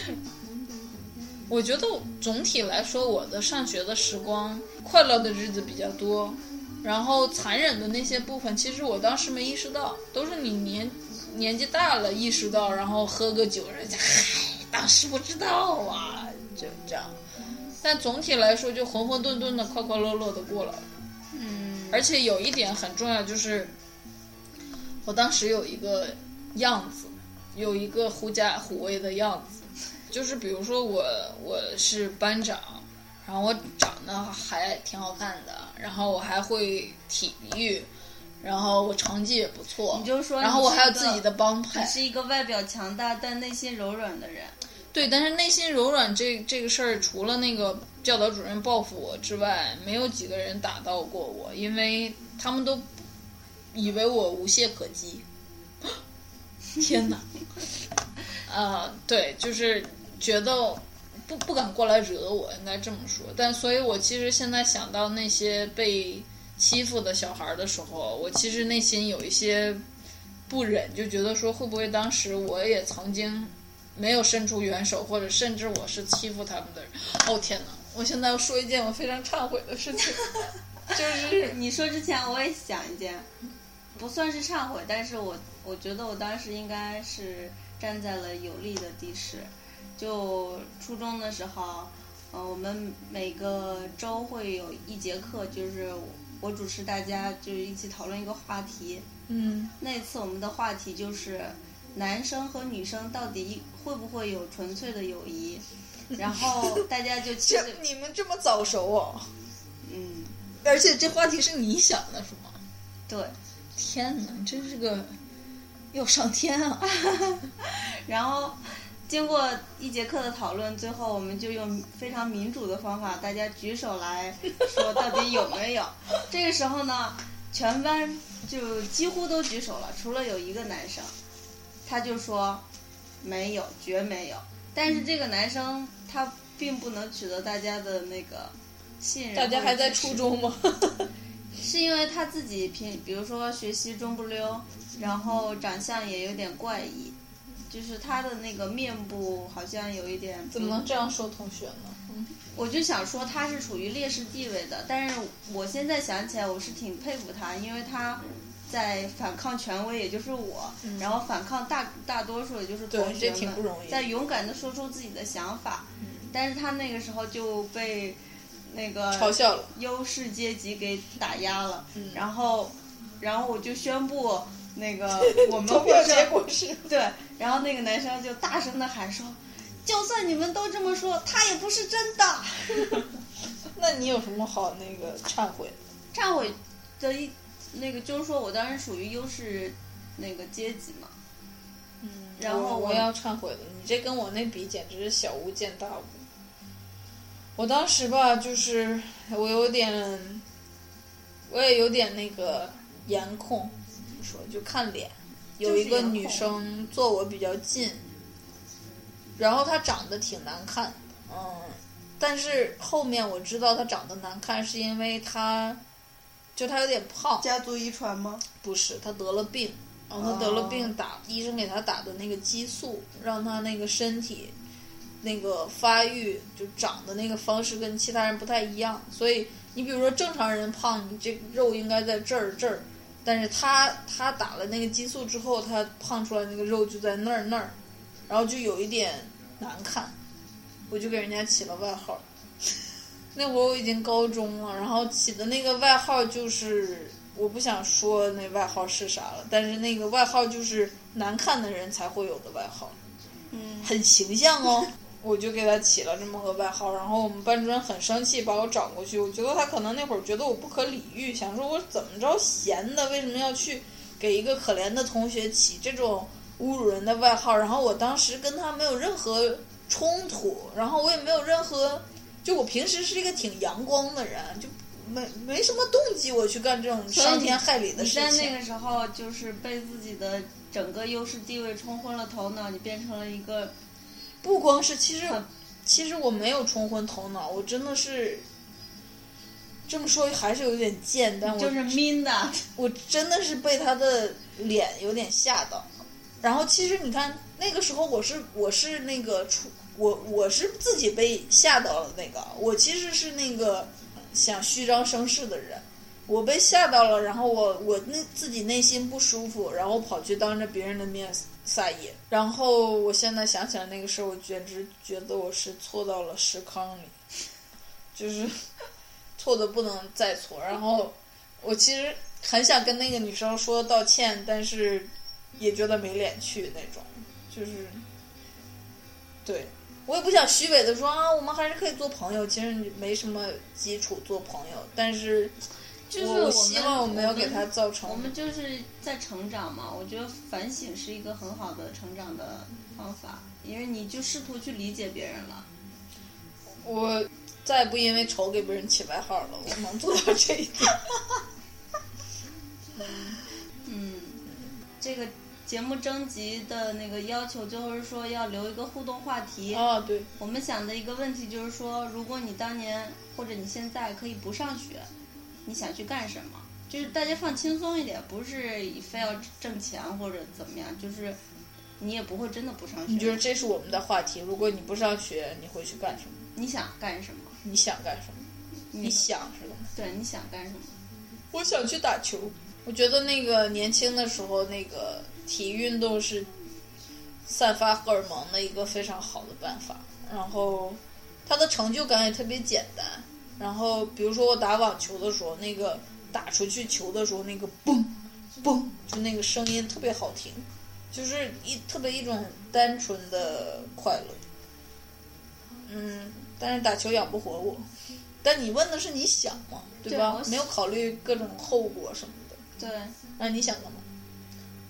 我觉得总体来说，我的上学的时光快乐的日子比较多，然后残忍的那些部分，其实我当时没意识到，都是你年年纪大了意识到，然后喝个酒，人家嗨，当时不知道啊，就这样。但总体来说，就浑浑沌沌的、快快乐乐的过了。而且有一点很重要，就是我当时有一个样子，有一个狐假虎威的样子，就是比如说我我是班长，然后我长得还挺好看的，然后我还会体育，然后我成绩也不错，你就说，然后我还有自己的帮派，是一个外表强大但内心柔软的人。对，但是内心柔软这这个事儿，除了那个教导主任报复我之外，没有几个人打到过我，因为他们都以为我无懈可击。天哪！啊，对，就是觉得不不敢过来惹我，应该这么说。但所以，我其实现在想到那些被欺负的小孩的时候，我其实内心有一些不忍，就觉得说会不会当时我也曾经。没有伸出援手，或者甚至我是欺负他们的人。哦天哪！我现在要说一件我非常忏悔的事情，就是你说之前我也想一件，不算是忏悔，但是我我觉得我当时应该是站在了有利的地势。就初中的时候，呃，我们每个周会有一节课，就是我主持大家就一起讨论一个话题。嗯。那次我们的话题就是。男生和女生到底会不会有纯粹的友谊？然后大家就其实你们这么早熟哦，嗯，而且这话题是你想的，是吗？对，天哪，真是个要上天啊！然后经过一节课的讨论，最后我们就用非常民主的方法，大家举手来说到底有没有。这个时候呢，全班就几乎都举手了，除了有一个男生，他就说没有，绝没有。但是这个男生他并不能取得大家的那个信任。大家还在初中吗？是因为他自己平，比如说学习中不溜，然后长相也有点怪异。就是他的那个面部好像有一点，怎么能这样说同学呢？嗯，我就想说他是处于劣势地位的，但是我现在想起来，我是挺佩服他，因为他在反抗权威，也就是我，然后反抗大大多数，也就是同学们，在勇敢的说出自己的想法。但是他那个时候就被那个嘲笑了，优势阶级给打压了。然后，然后我就宣布。那个 我们投票结果是对，然后那个男生就大声的喊说：“就算你们都这么说，他也不是真的。”那你有什么好那个忏悔？忏悔的一那个就是说我当时属于优势那个阶级嘛。嗯，然后我要忏悔了。你这跟我那比简直是小巫见大巫。我当时吧，就是我有点，我也有点那个颜控。怎么说就看脸，有一个女生坐我比较近，然后她长得挺难看，嗯，但是后面我知道她长得难看是因为她，就他有点胖。家族遗传吗？不是，他得了病，然后他得了病，打医生给他打的那个激素，让他那个身体，那个发育就长的那个方式跟其他人不太一样，所以你比如说正常人胖，你这肉应该在这儿这儿。但是他他打了那个激素之后，他胖出来那个肉就在那儿那儿，然后就有一点难看，我就给人家起了外号。那会儿我已经高中了，然后起的那个外号就是我不想说那外号是啥了，但是那个外号就是难看的人才会有的外号，嗯，很形象哦。我就给他起了这么个外号，然后我们班主任很生气，把我找过去。我觉得他可能那会儿觉得我不可理喻，想说我怎么着闲的，为什么要去给一个可怜的同学起这种侮辱人的外号？然后我当时跟他没有任何冲突，然后我也没有任何，就我平时是一个挺阳光的人，就没没什么动机我去干这种伤天害理的事情。你在那个时候就是被自己的整个优势地位冲昏了头脑，你变成了一个。不光是，其实，其实我没有冲昏头脑，我真的是这么说还是有点贱，但我就是 mean 的，我真的是被他的脸有点吓到。然后其实你看那个时候我是我是那个出我我是自己被吓到了那个，我其实是那个想虚张声势的人，我被吓到了，然后我我那自己内心不舒服，然后跑去当着别人的面。撒野，然后我现在想起来那个事儿，我简直觉得我是错到了石坑里，就是错的不能再错。然后我其实很想跟那个女生说道歉，但是也觉得没脸去那种，就是对我也不想虚伪的说啊，我们还是可以做朋友，其实没什么基础做朋友，但是。就是我希望我没有给他造成。我们就是在成长嘛，我觉得反省是一个很好的成长的方法，因为你就试图去理解别人了。我再也不因为丑给别人起外号了，我能做到这一点。嗯，这个节目征集的那个要求就是说要留一个互动话题。啊，对。我们想的一个问题就是说，如果你当年或者你现在可以不上学。你想去干什么？就是大家放轻松一点，不是非要挣钱或者怎么样，就是你也不会真的不上学。你觉得这是我们的话题？如果你不上学，你会去干什么？你想干什么？你想干什么？你想是吧？对，你想干什么？我想去打球。我觉得那个年轻的时候，那个体育运动是散发荷尔蒙的一个非常好的办法。然后，它的成就感也特别简单。然后，比如说我打网球的时候，那个打出去球的时候，那个嘣嘣，就那个声音特别好听，就是一特别一种单纯的快乐。嗯，但是打球养不活我。但你问的是你想吗？对吧？没有考虑各种后果什么的。对。那你想干嘛？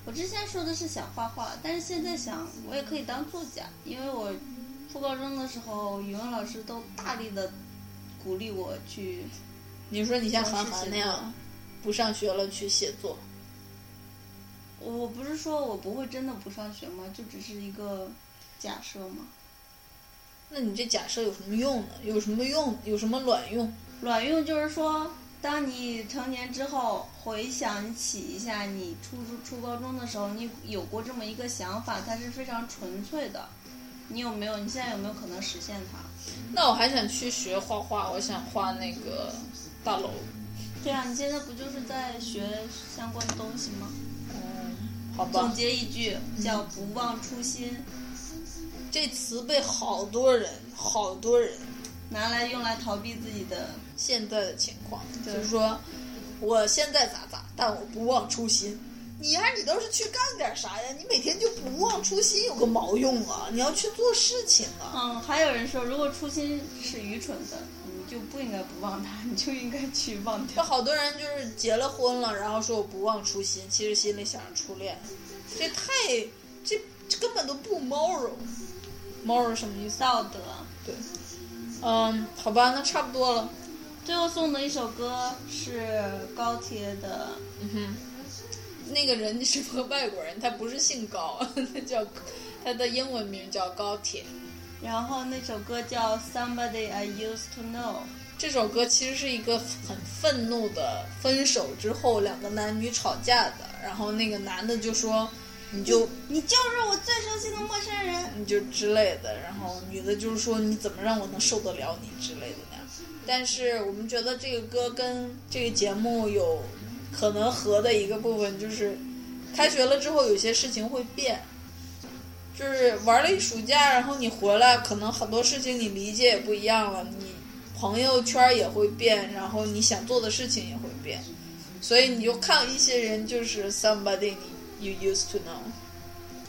我之前说的是想画画，但是现在想我也可以当作家，因为我初高中的时候语文老师都大力的鼓励我去。你说你像韩寒那样，不上学了去写作？我不是说我不会真的不上学吗？就只是一个假设吗？那你这假设有什么用呢？有什么用？有什么卵用？卵用就是说。当你成年之后回想起一下你初初初高中的时候，你有过这么一个想法，它是非常纯粹的。你有没有？你现在有没有可能实现它？那我还想去学画画，我想画那个大楼。对啊，你现在不就是在学相关的东西吗？嗯，好吧。总结一句叫“不忘初心”，这词被好多人、好多人。拿来用来逃避自己的现在的情况，就是说，我现在咋咋，但我不忘初心。你呀，你倒是去干点啥呀？你每天就不忘初心，有个毛用啊！你要去做事情啊。嗯，还有人说，如果初心是愚蠢的，你就不应该不忘它，你就应该去忘掉。好多人就是结了婚了，然后说我不忘初心，其实心里想着初恋，这太这这根本都不 moral，moral 什么意思？道德。对。嗯，好吧，那差不多了。最后送的一首歌是高铁的，嗯哼，那个人是个外国人，他不是姓高，他叫他的英文名叫高铁。然后那首歌叫 Somebody I Used to Know。这首歌其实是一个很愤怒的分手之后两个男女吵架的，然后那个男的就说。你就你就是我最熟悉的陌生人，你就之类的，然后女的就是说你怎么让我能受得了你之类的那样。但是我们觉得这个歌跟这个节目有可能合的一个部分就是，开学了之后有些事情会变，就是玩了一暑假，然后你回来，可能很多事情你理解也不一样了，你朋友圈也会变，然后你想做的事情也会变，所以你就看一些人就是 somebody 你。You used to know，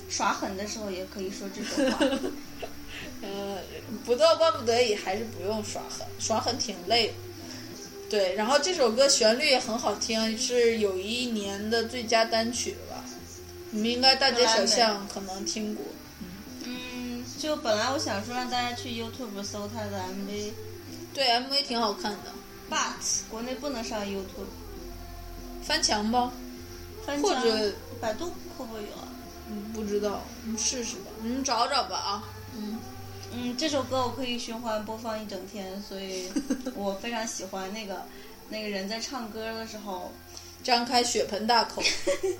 耍狠的时候也可以说这种话。呃，不到万不得已还是不用耍狠，耍狠挺累。对，然后这首歌旋律也很好听，是有一年的最佳单曲吧？你们应该大街小巷可能听过。嗯，就本来我想说让大家去 YouTube 搜他的 MV，对，MV 挺好看的。But 国内不能上 YouTube，翻墙吧。或者百度会不会有啊？嗯，不知道，你试试吧，你找找吧啊。嗯嗯，这首歌我可以循环播放一整天，所以 我非常喜欢那个那个人在唱歌的时候张开血盆大口。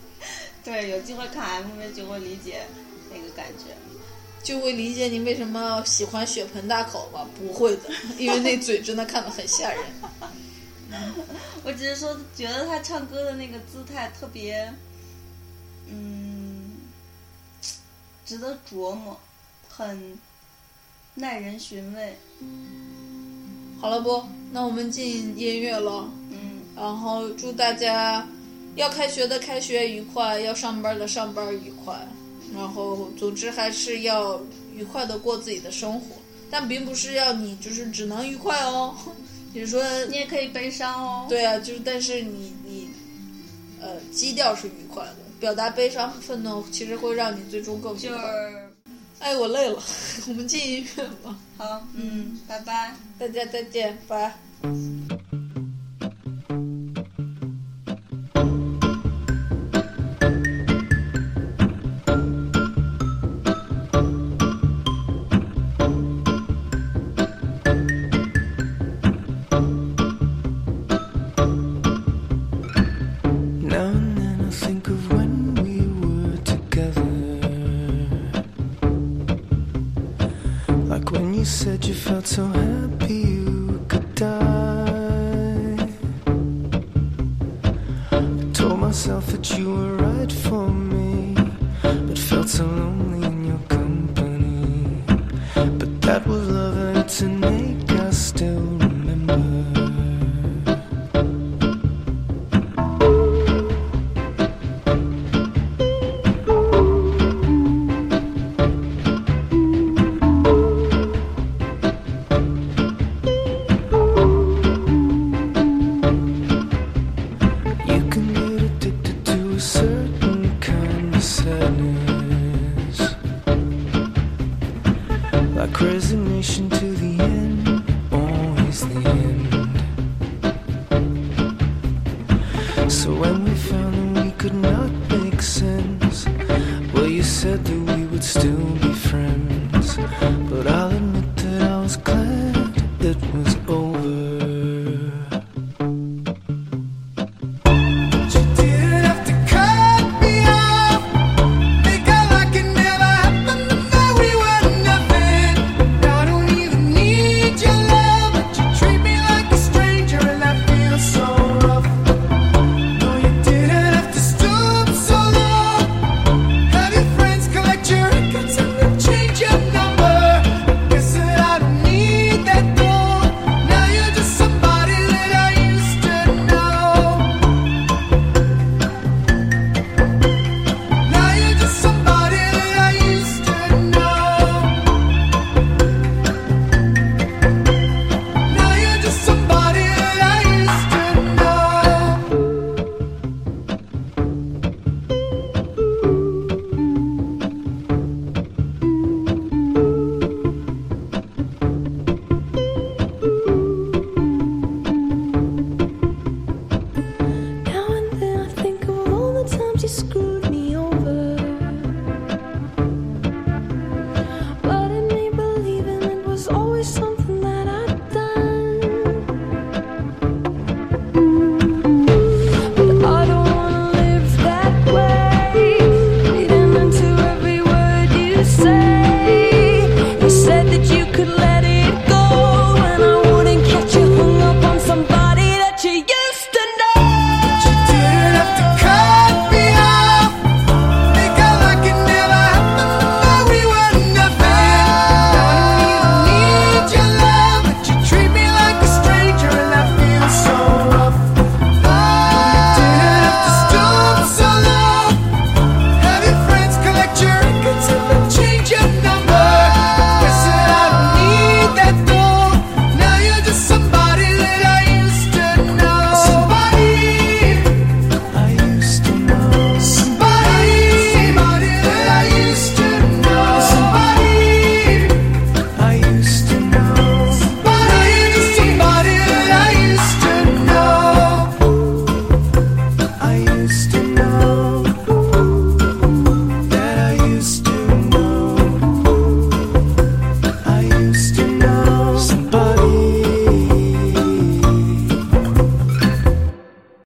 对，有机会看 MV 就会理解那个感觉，就会理解你为什么喜欢血盆大口吧？不会的，因为那嘴真的看得很吓人。我只是说，觉得他唱歌的那个姿态特别，嗯，值得琢磨，很耐人寻味。好了不？那我们进音乐了。嗯。然后祝大家要开学的开学愉快，要上班的上班愉快。然后，总之还是要愉快的过自己的生活，但并不是要你就是只能愉快哦。比如说，你也可以悲伤哦。对啊，就是，但是你你，呃，基调是愉快的，表达悲伤和愤怒，其实会让你最终更就是。哎，我累了，我们进音乐吧。好，嗯，拜拜，大家再见，拜。felt so happy you could die. I told myself that you were right for me, but felt so lonely.